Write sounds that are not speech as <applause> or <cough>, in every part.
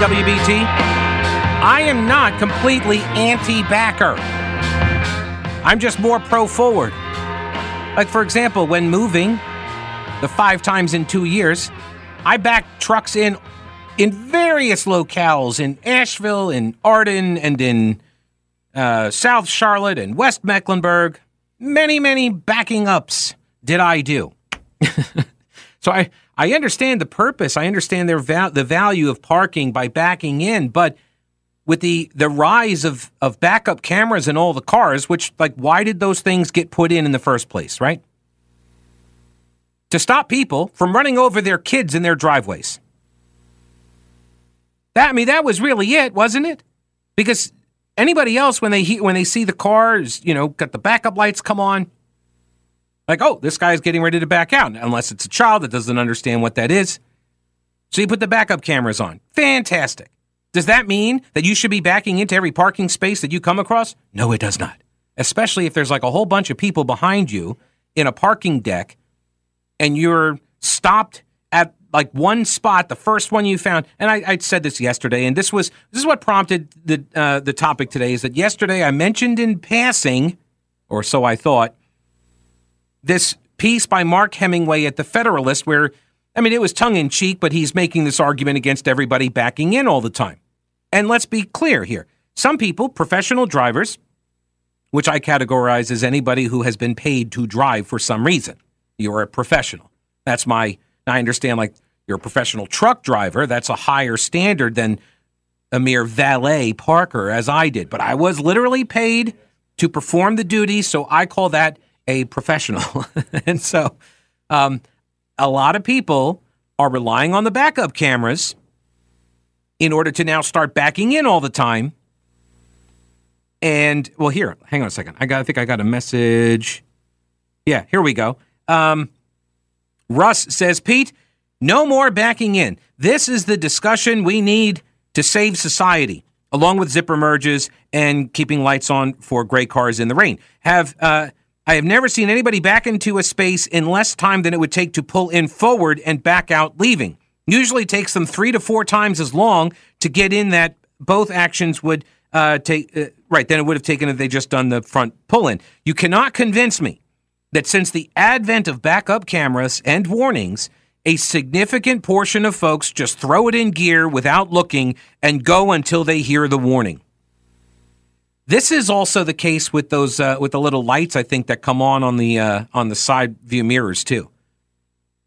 Talk 1110, 99.3 WBT. I am not completely anti backer. I'm just more pro forward. Like, for example, when moving the five times in two years, I backed trucks in in various locales in Asheville, in Arden, and in uh, South Charlotte and West Mecklenburg. Many, many backing ups did I do. <laughs> so I, I understand the purpose. I understand their val- the value of parking by backing in, but with the the rise of of backup cameras in all the cars, which like why did those things get put in in the first place, right? To stop people from running over their kids in their driveways. That I mean that was really it, wasn't it? Because anybody else when they he- when they see the cars, you know, got the backup lights come on, like, oh, this guy's getting ready to back out, unless it's a child that doesn't understand what that is. So you put the backup cameras on. Fantastic. Does that mean that you should be backing into every parking space that you come across? No, it does not. Especially if there's like a whole bunch of people behind you in a parking deck and you're stopped at like one spot, the first one you found. And I, I said this yesterday, and this was this is what prompted the uh, the topic today. Is that yesterday I mentioned in passing, or so I thought, this piece by Mark Hemingway at the Federalist, where I mean, it was tongue in cheek, but he's making this argument against everybody backing in all the time. And let's be clear here some people, professional drivers, which I categorize as anybody who has been paid to drive for some reason. You're a professional. That's my, I understand like you're a professional truck driver. That's a higher standard than a mere valet parker as I did. But I was literally paid to perform the duty, So I call that a professional. <laughs> and so, um, a lot of people are relying on the backup cameras in order to now start backing in all the time. And well, here, hang on a second. I got. I think I got a message. Yeah, here we go. Um, Russ says, Pete, no more backing in. This is the discussion we need to save society, along with zipper merges and keeping lights on for gray cars in the rain. Have uh, I have never seen anybody back into a space in less time than it would take to pull in forward and back out leaving. Usually takes them three to four times as long to get in that both actions would uh, take, uh, right, than it would have taken if they just done the front pull in. You cannot convince me that since the advent of backup cameras and warnings, a significant portion of folks just throw it in gear without looking and go until they hear the warning. This is also the case with those uh, with the little lights I think that come on on the uh, on the side view mirrors too.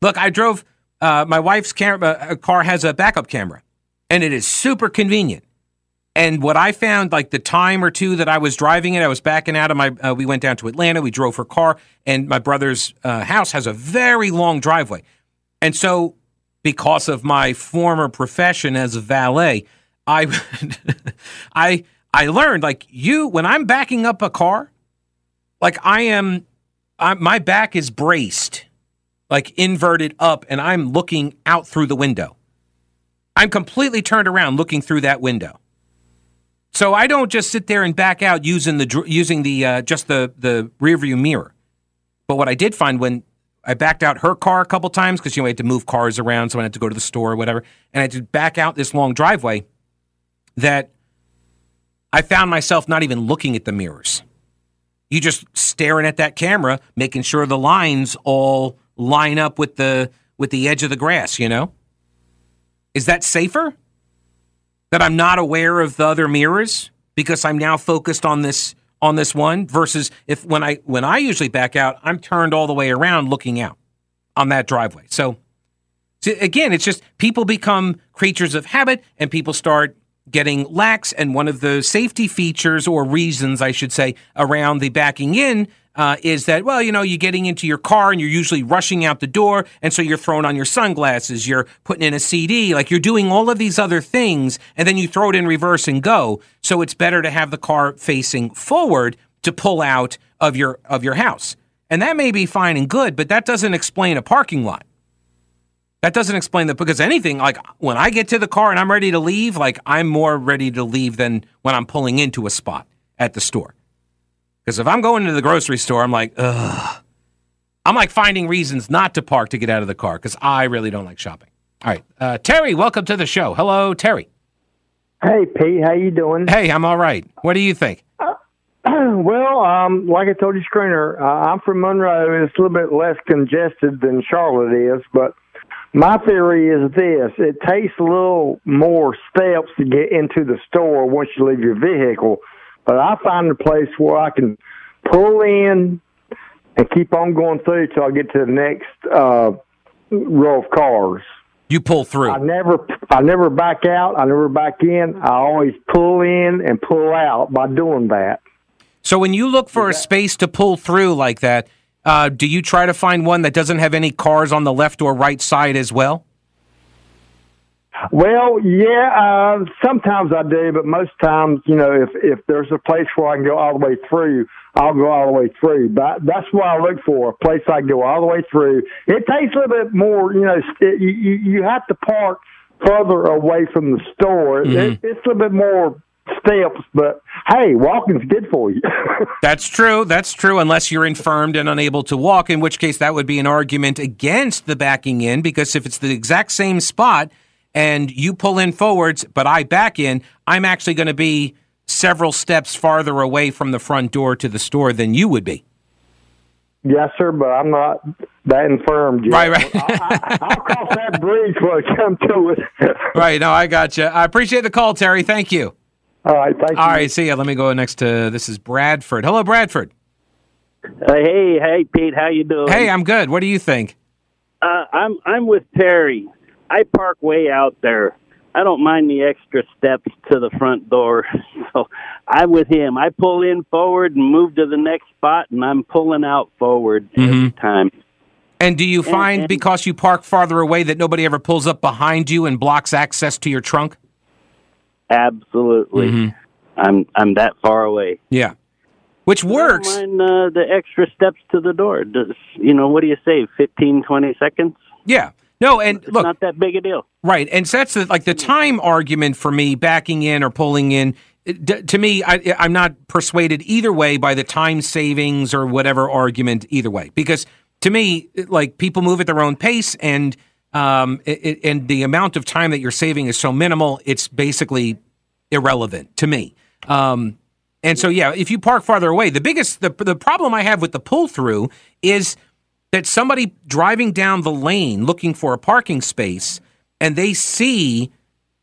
Look, I drove uh, my wife's camera, uh, car has a backup camera, and it is super convenient. And what I found, like the time or two that I was driving it, I was backing out of my. Uh, we went down to Atlanta. We drove her car, and my brother's uh, house has a very long driveway, and so because of my former profession as a valet, I <laughs> I I learned like you when I'm backing up a car, like I am, I, my back is braced, like inverted up, and I'm looking out through the window. I'm completely turned around looking through that window. So I don't just sit there and back out using the using the uh, just the the rearview mirror. But what I did find when I backed out her car a couple times because you know I had to move cars around, so I had to go to the store or whatever, and I had to back out this long driveway. That I found myself not even looking at the mirrors. You just staring at that camera, making sure the lines all line up with the with the edge of the grass, you know? Is that safer? That I'm not aware of the other mirrors because I'm now focused on this on this one versus if when I when I usually back out, I'm turned all the way around looking out on that driveway. So, so again, it's just people become creatures of habit and people start getting lax. And one of the safety features or reasons, I should say, around the backing in uh, is that, well, you know, you're getting into your car and you're usually rushing out the door. And so you're throwing on your sunglasses, you're putting in a CD, like you're doing all of these other things. And then you throw it in reverse and go. So it's better to have the car facing forward to pull out of your of your house. And that may be fine and good, but that doesn't explain a parking lot. That doesn't explain that because anything like when I get to the car and I'm ready to leave, like I'm more ready to leave than when I'm pulling into a spot at the store. Because if I'm going to the grocery store, I'm like, ugh. I'm like finding reasons not to park to get out of the car because I really don't like shopping. All right. Uh, Terry, welcome to the show. Hello, Terry. Hey, Pete, how you doing? Hey, I'm all right. What do you think? <clears throat> well, um, like I told you, screener, uh, I'm from Monroe. It's a little bit less congested than Charlotte is, but my theory is this: it takes a little more steps to get into the store once you leave your vehicle. But I find a place where I can pull in and keep on going through till I get to the next uh, row of cars. You pull through. I never, I never back out. I never back in. I always pull in and pull out by doing that. So when you look for a space to pull through like that, uh, do you try to find one that doesn't have any cars on the left or right side as well? Well, yeah, uh, sometimes I do, but most times, you know, if if there's a place where I can go all the way through, I'll go all the way through. But that's what I look for a place I can go all the way through. It takes a little bit more, you know. It, you you have to park further away from the store. Mm-hmm. It, it's a little bit more steps, but hey, walking's good for you. <laughs> That's true. That's true, unless you're infirmed and unable to walk, in which case that would be an argument against the backing in, because if it's the exact same spot and you pull in forwards, but I back in, I'm actually going to be several steps farther away from the front door to the store than you would be. Yes, sir, but I'm not that infirmed yet. Right, right. I, will cross that bridge when I come to it. <laughs> right. No, I got you. I appreciate the call, Terry. Thank you. All right. Thank All you. right. See ya. Let me go next to this is Bradford. Hello, Bradford. Uh, hey, hey, Pete. How you doing? Hey, I'm good. What do you think? Uh, I'm I'm with Terry. I park way out there. I don't mind the extra steps to the front door. <laughs> So I'm with him. I pull in forward and move to the next spot, and I'm pulling out forward mm-hmm. every time. And do you find and, and, because you park farther away that nobody ever pulls up behind you and blocks access to your trunk? Absolutely. Mm-hmm. I'm I'm that far away. Yeah. Which works. Mind uh, the extra steps to the door. Does, you know, what do you say, 15, 20 seconds? Yeah. No, and it's look, not that big a deal, right? And so that's the, like the time argument for me, backing in or pulling in. To me, I, I'm not persuaded either way by the time savings or whatever argument either way, because to me, like people move at their own pace, and um, it, and the amount of time that you're saving is so minimal, it's basically irrelevant to me. Um, and so, yeah, if you park farther away, the biggest the the problem I have with the pull through is that somebody driving down the lane looking for a parking space and they see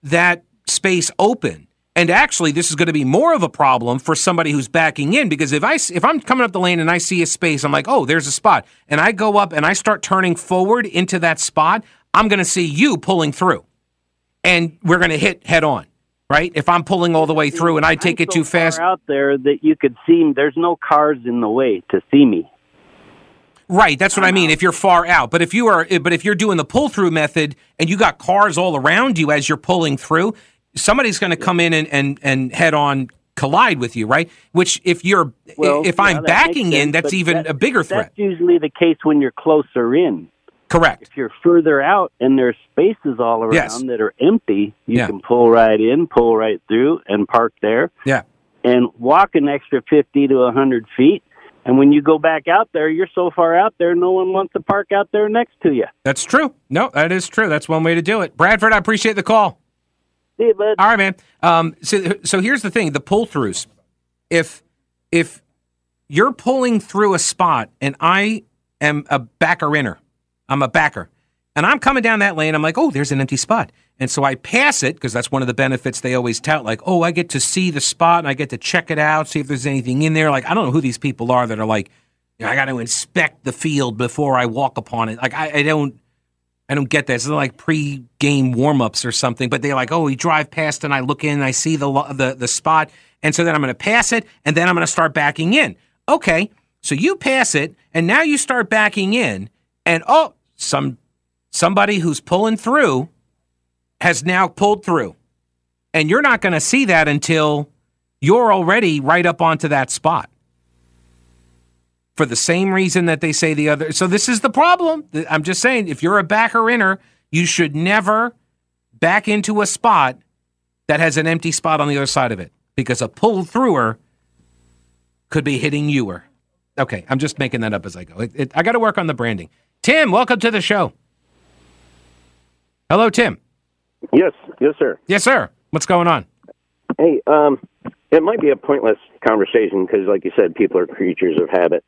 that space open. And actually, this is going to be more of a problem for somebody who's backing in because if I if I'm coming up the lane and I see a space, I'm like, oh, there's a spot, and I go up and I start turning forward into that spot, I'm going to see you pulling through, and we're going to hit head on, right? If I'm pulling all the way through and I take I'm it so too fast, out there that you could see, there's no cars in the way to see me. Right, that's what I mean. If you're far out, but if you are, eh, but if you're doing the pull through method and you got cars all around you as you're pulling through, somebody's going to come in and, and and head on collide with you, right? Which if you're well, if yeah, I'm backing sense, in, that's even that, a bigger threat. That's usually the case when you're closer in. Correct. If you're further out and there's spaces all around yes. that are empty, you yeah. can pull right in, pull right through, and park there. Yeah. And walk an extra 50 to 100 feet and when you go back out there, you're so far out there, no one wants to park out there next to you. That's true. No, that is true. That's one way to do it. Bradford, I appreciate the call. See you, bud. All right, man. Um, so, so here's the thing: the pull throughs. If if you're pulling through a spot, and I am a backer inner, I'm a backer, and I'm coming down that lane. I'm like, oh, there's an empty spot. And so I pass it because that's one of the benefits they always tout. Like, oh, I get to see the spot and I get to check it out, see if there's anything in there. Like, I don't know who these people are that are like, you know, I got to inspect the field before I walk upon it. Like, I, I don't, I don't get that. It's like pre-game warm-ups or something. But they're like, oh, we drive past and I look in and I see the the the spot, and so then I'm going to pass it and then I'm going to start backing in. Okay, so you pass it and now you start backing in, and oh, some somebody who's pulling through has now pulled through. And you're not going to see that until you're already right up onto that spot. For the same reason that they say the other. So this is the problem. I'm just saying, if you're a backer inner, you should never back into a spot that has an empty spot on the other side of it because a pull througher could be hitting you. Okay, I'm just making that up as I go. It, it, I got to work on the branding. Tim, welcome to the show. Hello, Tim. Yes, yes, sir. Yes, sir. What's going on? Hey, um, it might be a pointless conversation because, like you said, people are creatures of habit.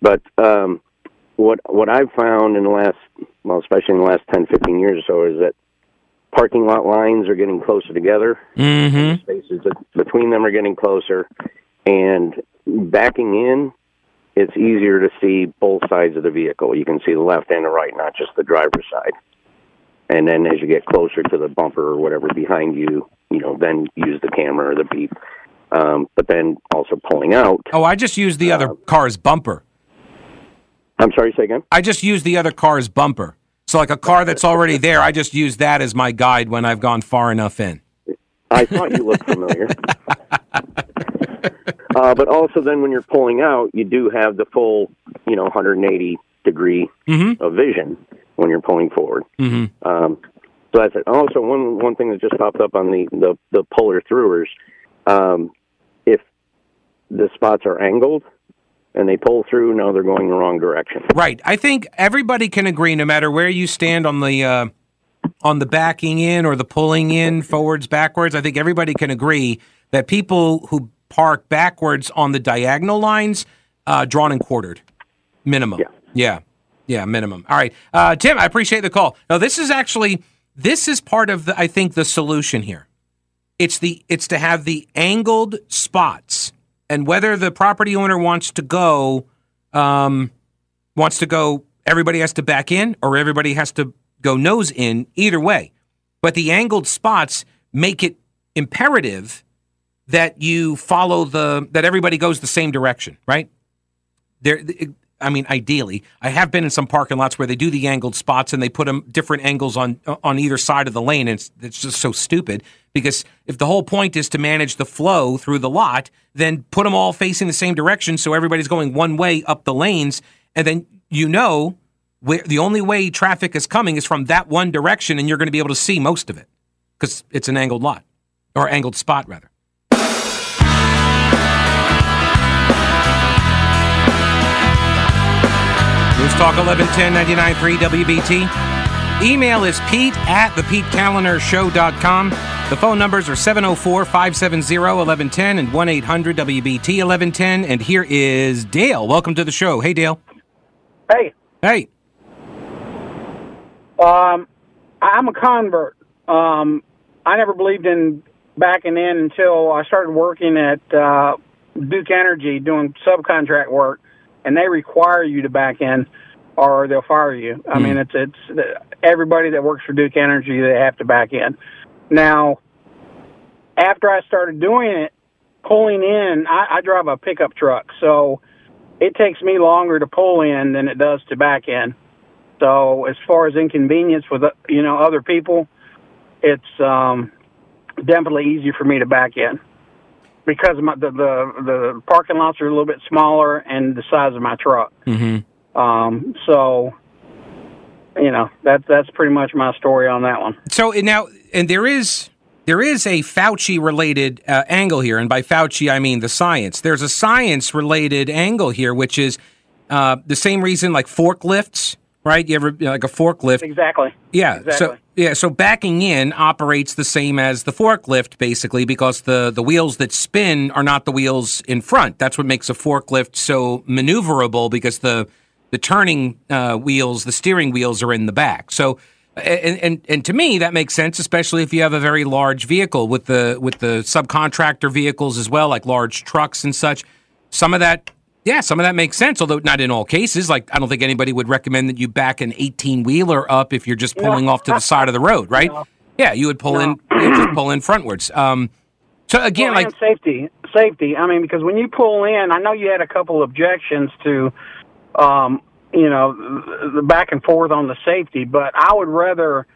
But um, what what I've found in the last, well, especially in the last 10, 15 years or so, is that parking lot lines are getting closer together. Mm-hmm. Spaces between them are getting closer, and backing in, it's easier to see both sides of the vehicle. You can see the left and the right, not just the driver's side. And then as you get closer to the bumper or whatever behind you, you know, then use the camera or the beep. Um, but then also pulling out. Oh, I just used the other car's bumper. I'm sorry, say again. I just used the other car's bumper. So, like a car that's already there, I just use that as my guide when I've gone far enough in. I thought you looked familiar. <laughs> uh, but also, then when you're pulling out, you do have the full, you know, 180 degree Mhm. of vision when you're pulling forward. Mhm. Um, so that's it. Also, one one thing that just popped up on the the, the pull throughers, um, if the spots are angled and they pull through, Now they're going the wrong direction. Right. I think everybody can agree, no matter where you stand on the uh, on the backing in or the pulling in, forwards, backwards. I think everybody can agree that people who park backwards on the diagonal lines, uh, drawn and quartered, minimum. Yeah. Yeah. Yeah, minimum. All right, uh, Tim. I appreciate the call. Now, this is actually this is part of the I think the solution here. It's the it's to have the angled spots, and whether the property owner wants to go. Um, wants to go, everybody has to back in or everybody has to go nose in, either way. But the angled spots make it imperative that you follow the, that everybody goes the same direction, right? There, I mean, ideally, I have been in some parking lots where they do the angled spots and they put them different angles on on either side of the lane. And it's, it's just so stupid because if the whole point is to manage the flow through the lot, then put them all facing the same direction so everybody's going one way up the lanes, and then you know where the only way traffic is coming is from that one direction, and you're going to be able to see most of it because it's an angled lot or angled spot rather. News Talk 1110 99.3 WBT. Email is pete at thepetekalinershow.com. The phone numbers are 704 570 1110 and 1 800 WBT 1110. And here is Dale. Welcome to the show. Hey, Dale. Hey, Hey. um, I'm a convert. Um, I never believed in backing in until I started working at uh, Duke Energy doing subcontract work, and they require you to back in, or they'll fire you. I mean, it's it's everybody that works for Duke Energy they have to back in. Now, after I started doing it, pulling in, I, I drive a pickup truck, so it takes me longer to pull in than it does to back in. So as far as inconvenience with uh, you know other people, it's um, definitely easier for me to back in because my, the, the the parking lots are a little bit smaller and the size of my truck. Mm-hmm. Um, so you know that's that's pretty much my story on that one. So and now, and there is there is a Fauci related uh, angle here, and by Fauci I mean the science. There's a science related angle here, which is uh, the same reason like forklifts, right? You ever you know, like a forklift? Exactly. Yeah. So Exactly. Yeah. So backing in operates the same as the forklift, basically, because the the wheels that spin are not the wheels in front. That's what makes a forklift so maneuverable because the the turning uh, wheels, the steering wheels, are in the back. So. And, and and to me that makes sense, especially if you have a very large vehicle with the with the subcontractor vehicles as well, like large trucks and such. Some of that yeah, some of that makes sense, although not in all cases. Like, I don't think anybody would recommend that you back an 18 wheeler up if you're just pulling off to the side of the road, right? Yeah, you would pull in, you just pull in frontwards. Um, so again, well, like, safety, safety. I mean, because when you pull in, I know you had a couple objections to, um, you know, the back and forth on the safety, but I would rather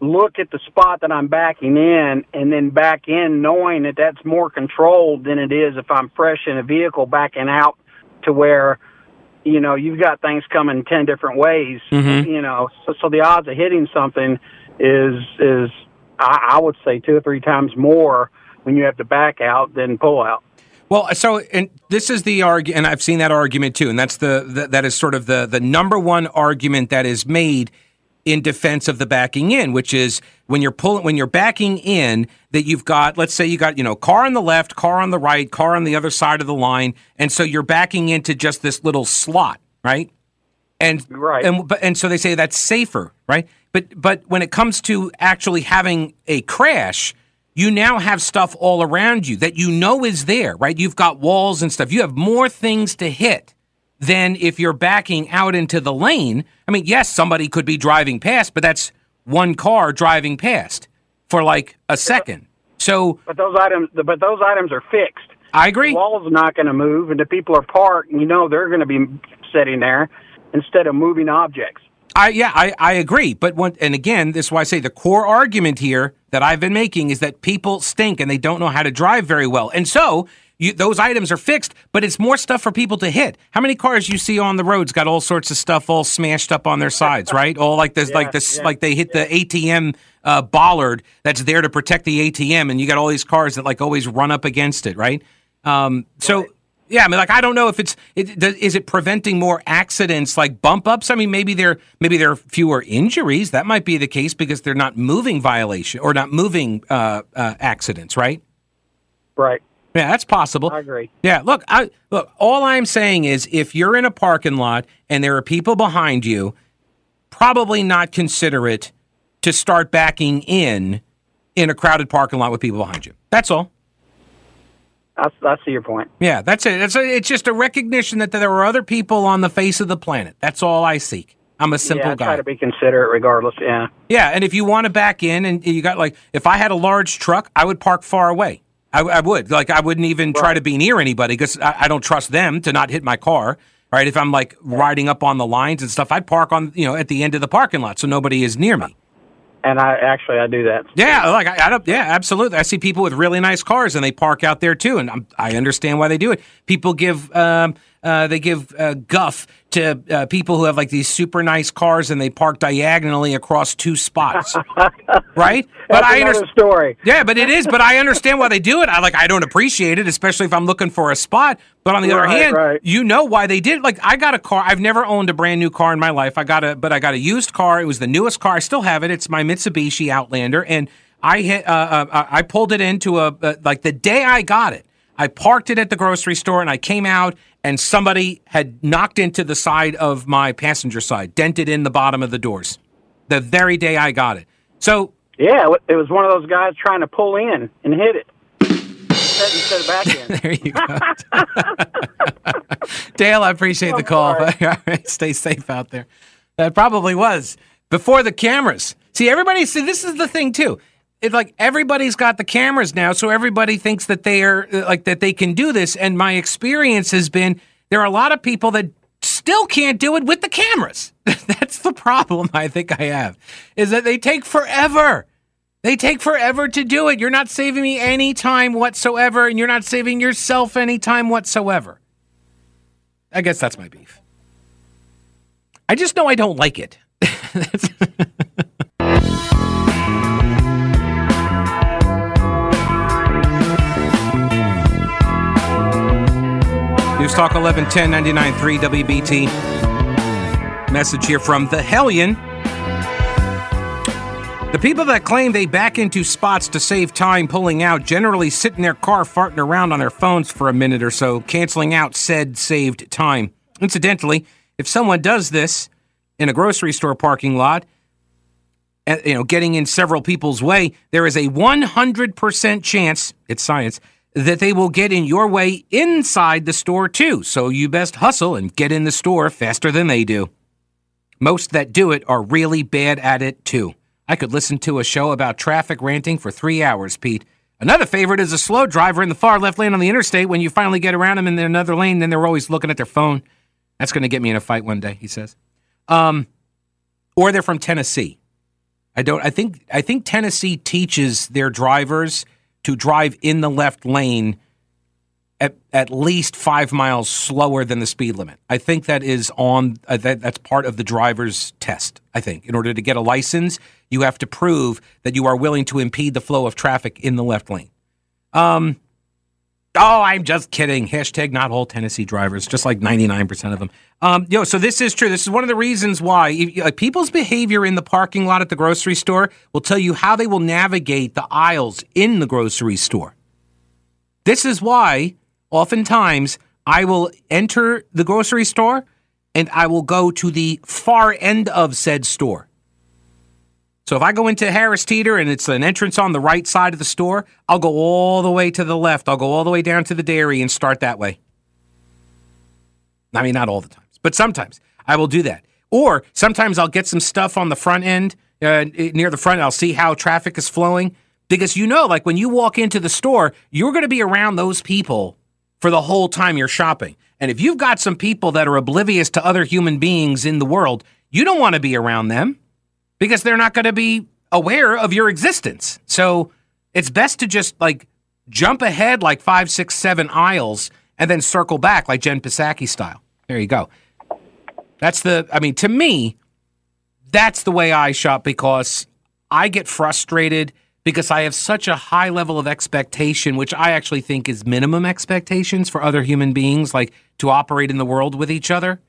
look at the spot that I'm backing in and then back in, knowing that that's more controlled than it is if I'm fresh in a vehicle backing out to where. You know, you've got things coming ten different ways. Mm-hmm. You know, so, so the odds of hitting something is is I, I would say two or three times more when you have to back out than pull out. Well, so and this is the argument, and I've seen that argument too, and that's the, the that is sort of the the number one argument that is made in defense of the backing in, which is when you're pulling when you're backing in that you've got let's say you got you know car on the left, car on the right, car on the other side of the line, and so you're backing into just this little slot, right? And Right. and and so they say that's safer, right? But but when it comes to actually having a crash, you now have stuff all around you that you know is there, right? You've got walls and stuff. You have more things to hit than if you're backing out into the lane. I mean, yes, somebody could be driving past, but that's one car driving past for like a second. So But those items, but those items are fixed. I agree. The wall's not going to move, and the people are parked. And you know they're going to be sitting there instead of moving objects. I yeah, I, I agree. But one and again, this is why I say the core argument here that I've been making is that people stink and they don't know how to drive very well. And so you, those items are fixed, but it's more stuff for people to hit. How many cars you see on the roads got all sorts of stuff all smashed up on their sides, right? All like this, like this, yeah, like they hit the ATM uh, bollard that's there to protect the ATM, and you got all these cars that like always run up against it, right? Um, so yeah, I mean, like I don't know if it's it, does, is it preventing more accidents like bump ups? I mean, maybe there maybe there are fewer injuries. That might be the case because they're not moving violation or not moving uh, uh, accidents, right? Right. Yeah, that's possible. I agree. Yeah, look, I look. All I'm saying is, if you're in a parking lot and there are people behind you, probably not consider it to start backing in in a crowded parking lot with people behind you. That's all. I, I see your point. Yeah, that's it. It's, a, it's just a recognition that there are other people on the face of the planet. That's all I seek. I'm a simple yeah, I guy. try to be considerate regardless. Yeah. Yeah, and if you want to back in and you got like, if I had a large truck, I would park far away. I, I would. Like, I wouldn't even try to be near anybody because I, I don't trust them to not hit my car. Right? If I'm like riding up on the lines and stuff, I'd park on, you know, at the end of the parking lot so nobody is near me. And I actually I do that. Yeah, like I, I don't. Yeah, absolutely. I see people with really nice cars and they park out there too, and I'm, I understand why they do it. People give um, uh, they give uh, guff to uh, people who have like these super nice cars and they park diagonally across two spots, <laughs> right? But I understand. The story. Yeah, but it is. But I understand why they do it. I like. I don't appreciate it, especially if I'm looking for a spot. But on the other hand, right. you know why they did. it. Like I got a car. I've never owned a brand new car in my life. I got a, but I got a used car. It was the newest car. I still have it. It's my Mitsubishi Outlander, and I hit. Uh, uh, I pulled it into a uh, like the day I got it. I parked it at the grocery store, and I came out, and somebody had knocked into the side of my passenger side, dented in the bottom of the doors. The very day I got it. So Yeah, it was one of those guys trying to pull in and hit it instead, instead of back in. <laughs> There you go. <laughs> Dale, I appreciate the call. <laughs> Right, stay safe out there. That probably was before the cameras. See, everybody. See, this is the thing too. Like everybody's got the cameras now, so everybody thinks that they are like that they can do this. And my experience has been there are a lot of people that still can't do it with the cameras. <laughs> That's the problem I think I have is that they take forever. They take forever to do it. You're not saving me any time whatsoever, and you're not saving yourself any time whatsoever. I guess that's my beef. I just know I don't like it. <laughs> News Talk 1110 99.3 WBT. Message here from the Hellion. The people that claim they back into spots to save time pulling out generally sit in their car farting around on their phones for a minute or so, canceling out said saved time. Incidentally, if someone does this in a grocery store parking lot, uh, you know, getting in several people's way, there is a 100% chance, it's science, that they will get in your way inside the store too. So you best hustle and get in the store faster than they do. Most that do it are really bad at it too. I could listen to a show about traffic ranting for three hours, Pete. Another favorite is a slow driver in the far left lane on the interstate. When you finally get around them in another lane, then they're always looking at their phone. That's going to get me in a fight one day, he says. Um, or they're from Tennessee. I don't. I think. I think Tennessee teaches their drivers to drive in the left lane at, at least five miles slower than the speed limit. I think that is on. Uh, that, that's part of the driver's test. I think in order to get a license, you have to prove that you are willing to impede the flow of traffic in the left lane. Um, Oh, I'm just kidding. Hashtag not all Tennessee drivers, just like 99% of them. Um, yo, so this is true. This is one of the reasons why if, like, people's behavior in the parking lot at the grocery store will tell you how they will navigate the aisles in the grocery store. This is why oftentimes I will enter the grocery store and I will go to the far end of said store. So if I go into Harris Teeter and it's an entrance on the right side of the store, I'll go all the way to the left. I'll go all the way down to the dairy and start that way. I mean, not all the times, but sometimes I will do that. Or sometimes I'll get some stuff on the front end, uh, near the front. I'll see how traffic is flowing because you know, like when you walk into the store, you're going to be around those people for the whole time you're shopping. And if you've got some people that are oblivious to other human beings in the world, you don't want to be around them because they're not going to be aware of your existence. So it's best to just like jump ahead like five, six, seven aisles and then circle back like Jen Psaki style. There you go. That's the, I mean, to me, that's the way I shop because I get frustrated because I have such a high level of expectation, which I actually think is minimum expectations for other human beings, like to operate in the world with each other.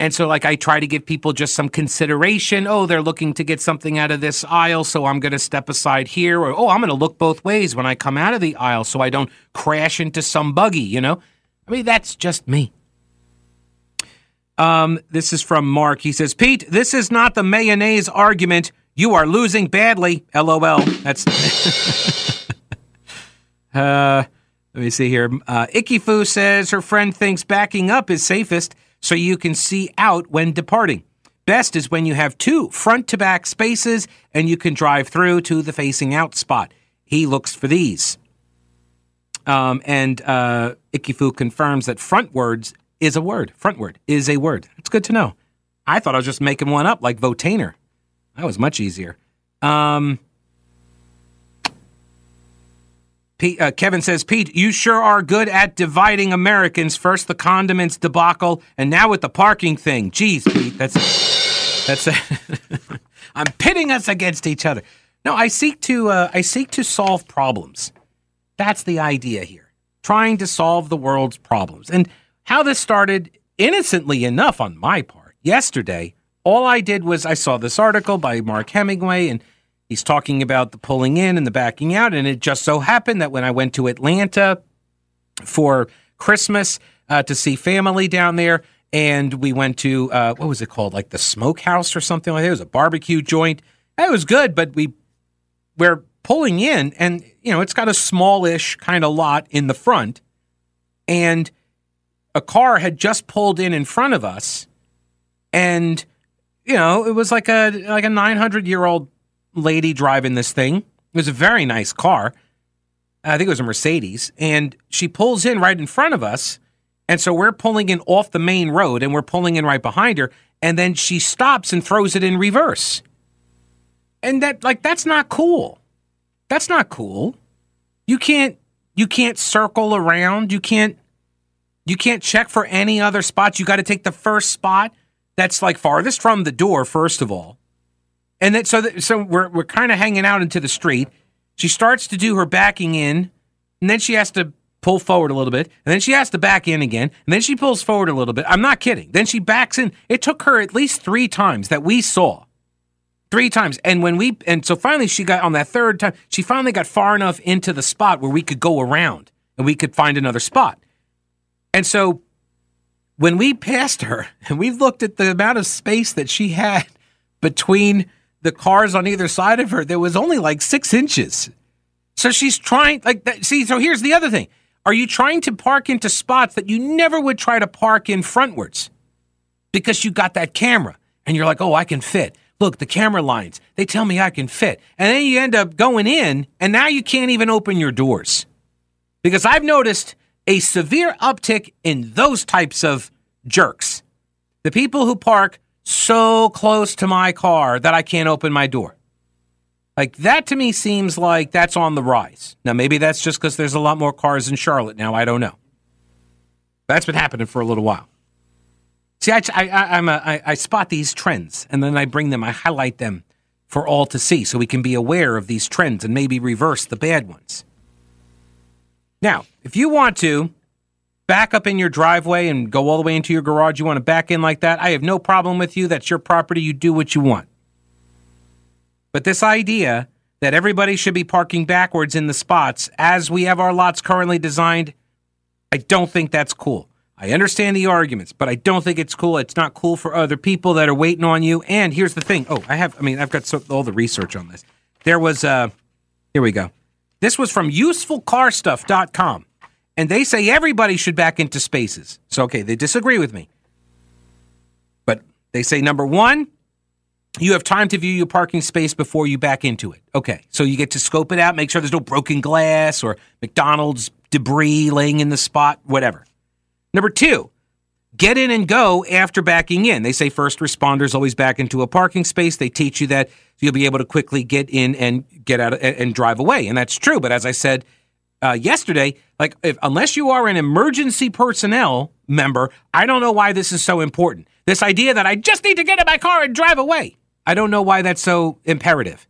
And so, like, I try to give people just some consideration. Oh, they're looking to get something out of this aisle, so I'm going to step aside here. Or, oh, I'm going to look both ways when I come out of the aisle so I don't crash into some buggy, you know? I mean, that's just me. Um, this is from Mark. He says, Pete, this is not the mayonnaise argument. You are losing badly. LOL. That's. <laughs> uh, let me see here. Uh, Icky Foo says her friend thinks backing up is safest so you can see out when departing. Best is when you have two front to back spaces and you can drive through to the facing out spot. He looks for these. Um, and uh, Ikifu confirms that frontwards is a word. Frontward is a word. It's good to know. I thought I was just making one up like Votainer. That was much easier. Um, Pete, uh, Kevin says, Pete, you sure are good at dividing Americans. First the condiments debacle, and now with the parking thing. Jeez, Pete, that's that's. A <laughs> I'm pitting us against each other. No, I seek to uh, I seek to solve problems. That's the idea here. Trying to solve the world's problems, and how this started innocently enough on my part. Yesterday, all I did was I saw this article by Mark Hemingway and He's talking about the pulling in and the backing out. And it just so happened that when I went to Atlanta for Christmas uh, to see family down there, and we went to, uh, what was it called? Like the smokehouse or something like that. It was a barbecue joint. It was good, but we, we're pulling in, and, you know, it's got a smallish kind of lot in the front. And a car had just pulled in in front of us. And, you know, it was like a like a 900 year old lady driving this thing. It was a very nice car. I think it was a Mercedes. And she pulls in right in front of us. And so we're pulling in off the main road and we're pulling in right behind her. And then she stops and throws it in reverse. And that, like, that's not cool. That's not cool. You can't, you can't circle around. You can't, you can't check for any other spots. You got to take the first spot that's like farthest from the door, first of all. And then so so we're we're kind of hanging out into the street. She starts to do her backing in, and then she has to pull forward a little bit, and then she has to back in again, and then she pulls forward a little bit. I'm not kidding. Then she backs in. It took her at least three times that we saw. Three times. And when we and so finally she got on that third time, she finally got far enough into the spot where we could go around and we could find another spot. And so when we passed her <laughs> and we looked at the amount of space that she had between the cars on either side of her, there was only like six inches. So she's trying, like, that, see, so here's the other thing. Are you trying to park into spots that you never would try to park in frontwards? Because you got that camera and you're like, oh, I can fit. Look, the camera lines, they tell me I can fit. And then you end up going in and now you can't even open your doors. Because I've noticed a severe uptick in those types of jerks. The people who park so close to my car that I can't open my door. Like that to me seems like that's on the rise. Now, maybe that's just because there's a lot more cars in Charlotte now. I don't know. That's been happening for a little while. See, I, I, I'm a, I, I spot these trends and then I bring them, I highlight them for all to see so we can be aware of these trends and maybe reverse the bad ones. Now, if you want to back up in your driveway and go all the way into your garage, you want to back in like that, I have no problem with you. That's your property. You do what you want. But this idea that everybody should be parking backwards in the spots as we have our lots currently designed, I don't think that's cool. I understand the arguments, but I don't think it's cool. It's not cool for other people that are waiting on you. And here's the thing. Oh, I have, I mean, I've got so, all the research on this. There was, uh, here we go. This was from usefulcarstuff.com. And they say everybody should back into spaces. So, okay, they disagree with me. But they say number one, you have time to view your parking space before you back into it. Okay, so you get to scope it out, make sure there's no broken glass or McDonald's debris laying in the spot, whatever. Number two, get in and go after backing in. They say first responders always back into a parking space. They teach you that you'll be able to quickly get in and get out and drive away, and that's true. But as I said uh, yesterday, like if, unless you are an emergency personnel member, I don't know why this is so important. This idea that I just need to get in my car and drive away. I don't know why that's so imperative.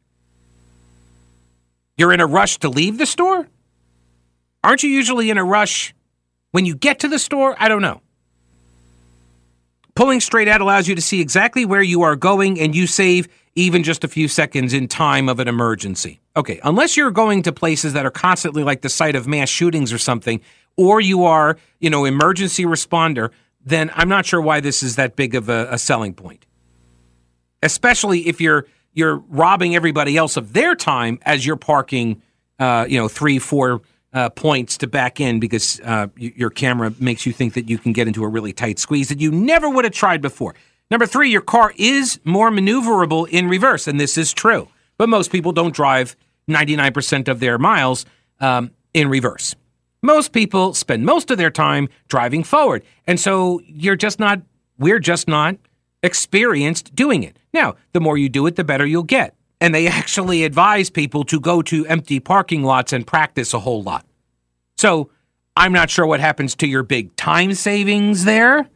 You're in a rush to leave the store? Aren't you usually in a rush when you get to the store? I don't know. Pulling straight out allows you to see exactly where you are going and you save even just a few seconds in time of an emergency. Okay, unless you're going to places that are constantly like the site of mass shootings or something, or you are, you know, emergency responder, then I'm not sure why this is that big of a, a selling point especially if you're you're robbing everybody else of their time as you're parking, uh, you know, three, four uh, points to back in because uh, your camera makes you think that you can get into a really tight squeeze that you never would have tried before. Number three, your car is more maneuverable in reverse, and this is true. But most people don't drive 99% of their miles um, in reverse. Most people spend most of their time driving forward. And so you're just not, we're just not experienced doing it. Now, the more you do it, the better you'll get. And they <laughs> actually advise people to go to empty parking lots and practice a whole lot. So I'm not sure what happens to your big time savings there.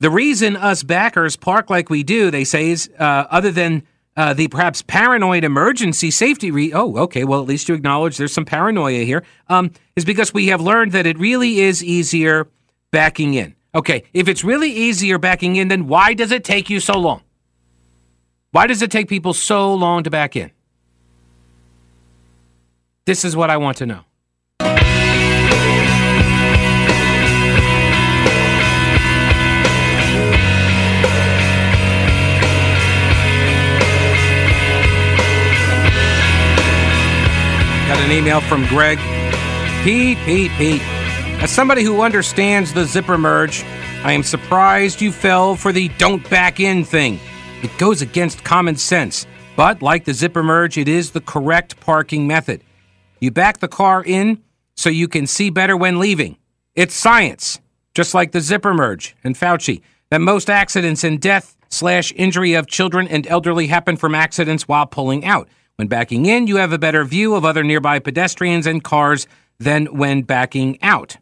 The reason us backers park like we do, they say, is uh, other than uh, the perhaps paranoid emergency safety. Re- oh, okay. Well, at least you acknowledge there's some paranoia here. Um, is because we have learned that it really is easier backing in. Okay, if it's really easier backing in, then why does it take you so long? Why does it take people so long to back in? This is what I want to know. Email from Greg. Pete, Pete, Pete. As somebody who understands the zipper merge, I am surprised you fell for the don't back in thing. It goes against common sense, but like the zipper merge, it is the correct parking method. You back the car in so you can see better when leaving. It's science, just like the zipper merge and Fauci, that most accidents and death slash injury of children and elderly happen from accidents while pulling out. When backing in, you have a better view of other nearby pedestrians and cars than when backing out.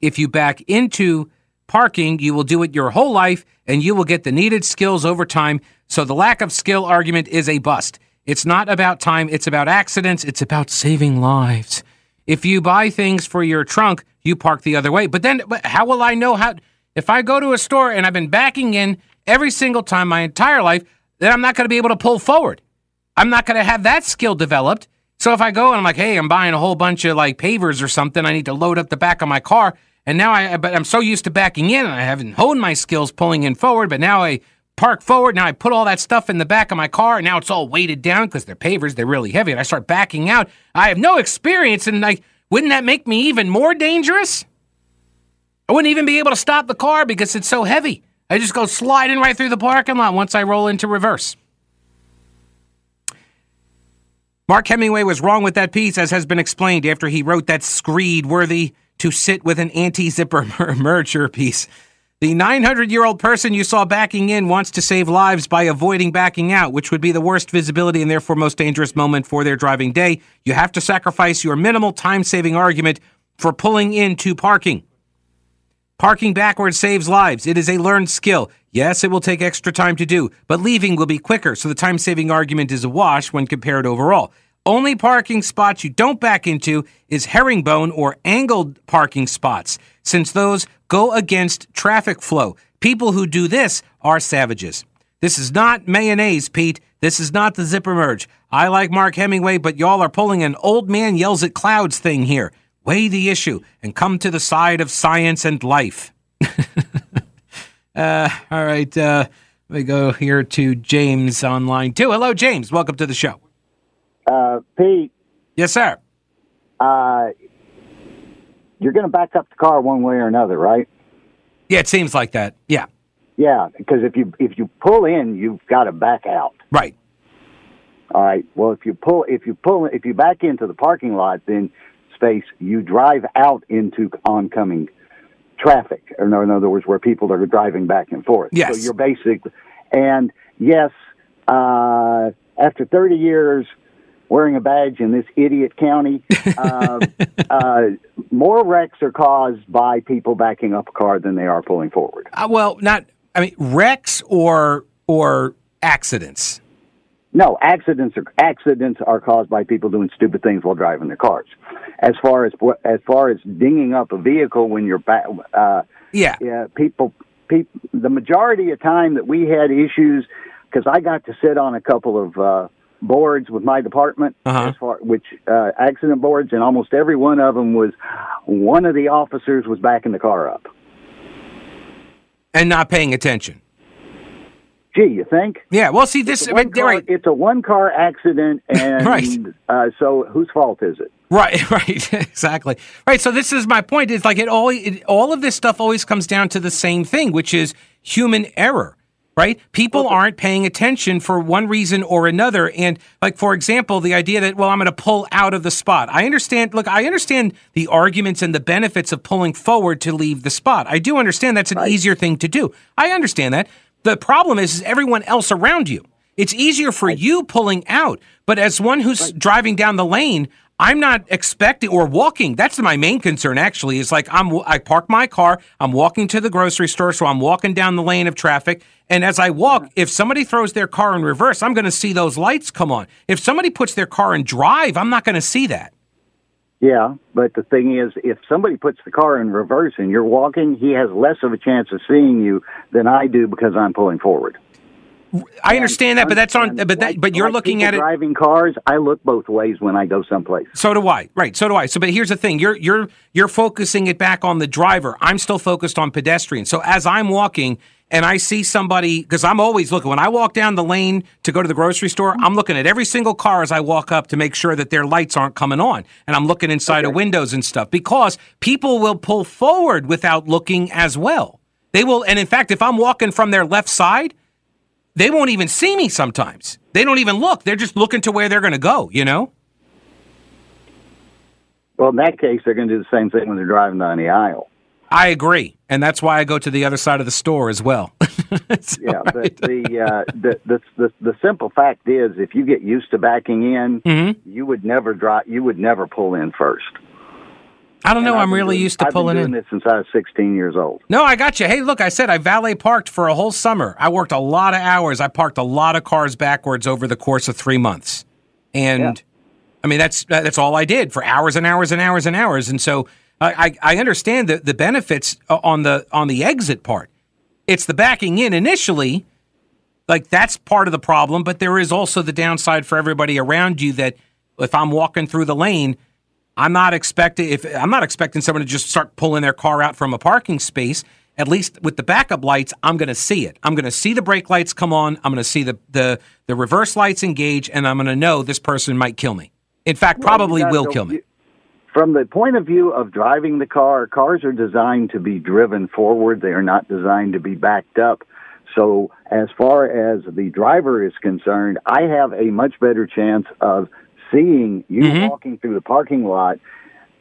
If you back into parking, you will do it your whole life and you will get the needed skills over time. So the lack of skill argument is a bust. It's not about time, it's about accidents, it's about saving lives. If you buy things for your trunk, you park the other way. But then how will I know how if I go to a store and I've been backing in every single time my entire life, then I'm not going to be able to pull forward. I'm not going to have that skill developed. So if I go and I'm like, hey, I'm buying a whole bunch of like pavers or something, I need to load up the back of my car. And now I, but I'm so used to backing in and I haven't honed my skills pulling in forward, but now I park forward. Now I put all that stuff in the back of my car and now it's all weighted down because they're pavers. They're really heavy. And I start backing out. I have no experience. And like, wouldn't that make me even more dangerous? I wouldn't even be able to stop the car because it's so heavy. I just go sliding right through the parking lot once I roll into reverse. Mark Hemingway was wrong with that piece, as has been explained after he wrote that screed worthy to sit with an anti zipper <laughs> merger piece. The 900 year old person you saw backing in wants to save lives by avoiding backing out, which would be the worst visibility and therefore most dangerous moment for their driving day. You have to sacrifice your minimal time saving argument for pulling into parking. Parking backwards saves lives. It is a learned skill. Yes, it will take extra time to do, but leaving will be quicker, so the time saving argument is a wash when compared overall. Only parking spots you don't back into is herringbone or angled parking spots, since those go against traffic flow. People who do this are savages. This is not mayonnaise, Pete. This is not the zipper merge. I like Mark Hemingway, but y'all are pulling an old man yells at clouds thing here. Weigh the issue and come to the side of science and life. <laughs> uh, all right. Uh, let me go here to James online too. Hello, James. Welcome to the show. Uh, Pete, Yes, sir. uh, you're going to back up the car one way or another, right? Yeah, it seems like that. Yeah, Yeah, because if you if you pull in, you've got to back out. right. All right. Well, if you pull if you pull if you back into the parking lot, then space you drive out into oncoming traffic. Or in other words, where people are driving back and forth. Yes. So you're basic, and yes, uh, after 30 years wearing a badge in this idiot county, <laughs> uh, uh, more wrecks are caused by people backing up a car than they are pulling forward. Uh, well, not. I mean, wrecks or or accidents. No, accidents are accidents are caused by people doing stupid things while driving their cars. As far as as far as dinging up a vehicle when you're back, uh, Yeah. yeah, people, people, the majority of time that we had issues, because I got to sit on a couple of uh, boards with my department, Uh-huh. as far which uh, accident boards, and almost every one of them was one of the officers was backing the car up. And not paying attention. Gee, you think? Yeah. Well, see, this. It's a mean, one car, right. It's a one car accident, <laughs> and Right. uh, so whose fault is it? Right, <laughs> right, exactly. Right. So this is my point. It's like it all. It, all of this stuff always comes down to the same thing, which is human error. Right? People aren't paying attention for one reason or another. And like, for example, the idea that well, I'm going to pull out of the spot. I understand. Look, I understand the arguments and the benefits of pulling forward to leave the spot. I do understand that's an easier thing to do. I understand that. The problem is, is everyone else around you. It's easier for you pulling out, but as one who's driving down the lane, I'm not expecting or walking. That's my main concern. Actually, is like I'm I park my car. I'm walking to the grocery store, so I'm walking down the lane of traffic. And as I walk, if somebody throws their car in reverse, I'm going to see those lights come on. If somebody puts their car in drive, I'm not going to see that. Yeah, but the thing is, if somebody puts the car in reverse and you're walking, he has less of a chance of seeing you than I do because I'm pulling forward. I understand that, but that's on. But that, but you're like looking at it. Driving cars, I look both ways when I go someplace. So do I. Right. So do I. So but here's the thing. You're you're you're focusing it back on the driver. I'm still focused on pedestrians. So as I'm walking and I see somebody because I'm always looking when I walk down the lane to go to the grocery store, mm-hmm. I'm looking at every single car as I walk up to make sure that their lights aren't coming on. And I'm looking inside of windows and stuff because people will pull forward without looking as well. They will and in fact if I'm walking from their left side, they won't even see me sometimes. They don't even look. They're just looking to where they're going to go, you know? Well, in that case, they're going to do the same thing when they're driving down the aisle. I agree, and that's why I go to the other side of the store as well. <laughs> Yeah, but the, uh, the the the the simple fact is, if you get used to backing in, Mm-hmm. you would never drive. You would never pull in first. I don't know. I'm really doing- used to I've pulling been doing in. this since I was 16 years old. No, I got you. Hey, look, I said I valet parked for a whole summer. I worked a lot of hours. I parked a lot of cars backwards over the course of three months, and Yeah. I mean that's that's all I did for hours and hours and hours and hours. And so I, I I understand the the benefits on the on the exit part. It's the backing in initially, like that's part of the problem. But there is also the downside for everybody around you that if I'm walking through the lane, I'm not expecting if I'm not expecting someone to just start pulling their car out from a parking space. At least with the backup lights, I'm going to see it. I'm going to see the brake lights come on. I'm going to see the the the reverse lights engage, and I'm going to know this person might kill me. In fact, probably will kill me. you- From the point of view of driving the car, cars are designed to be driven forward. They are not designed to be backed up. So, as far as the driver is concerned, I have a much better chance of seeing you Mhm. walking through the parking lot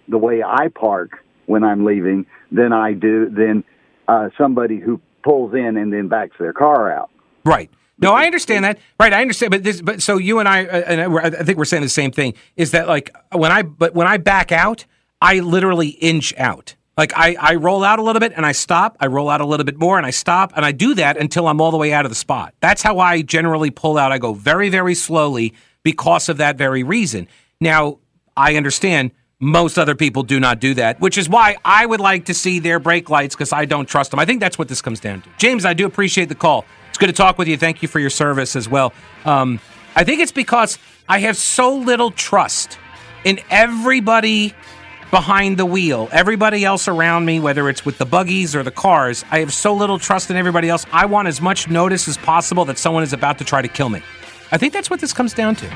the way I park when I'm leaving than I do than uh, somebody who pulls in and then backs their car out. Right. No, I understand that. Right, I understand. But this, but so you and I, uh, and I, I think we're saying the same thing. Is that like when I, but when I back out, I literally inch out. Like I, I roll out a little bit and I stop. I roll out a little bit more and I stop, and I do that until I'm all the way out of the spot. That's how I generally pull out. I go very, very slowly because of that very reason. Now, I understand most other people do not do that, which is why I would like to see their brake lights because I don't trust them. I think that's what this comes down to. James, I do appreciate the call. It's good to talk with you. Thank you for your service as well. Um, I think it's because I have so little trust in everybody behind the wheel, everybody else around me, whether it's with the buggies or the cars. I have so little trust in everybody else. I want as much notice as possible that someone is about to try to kill me. I think that's what this comes down to.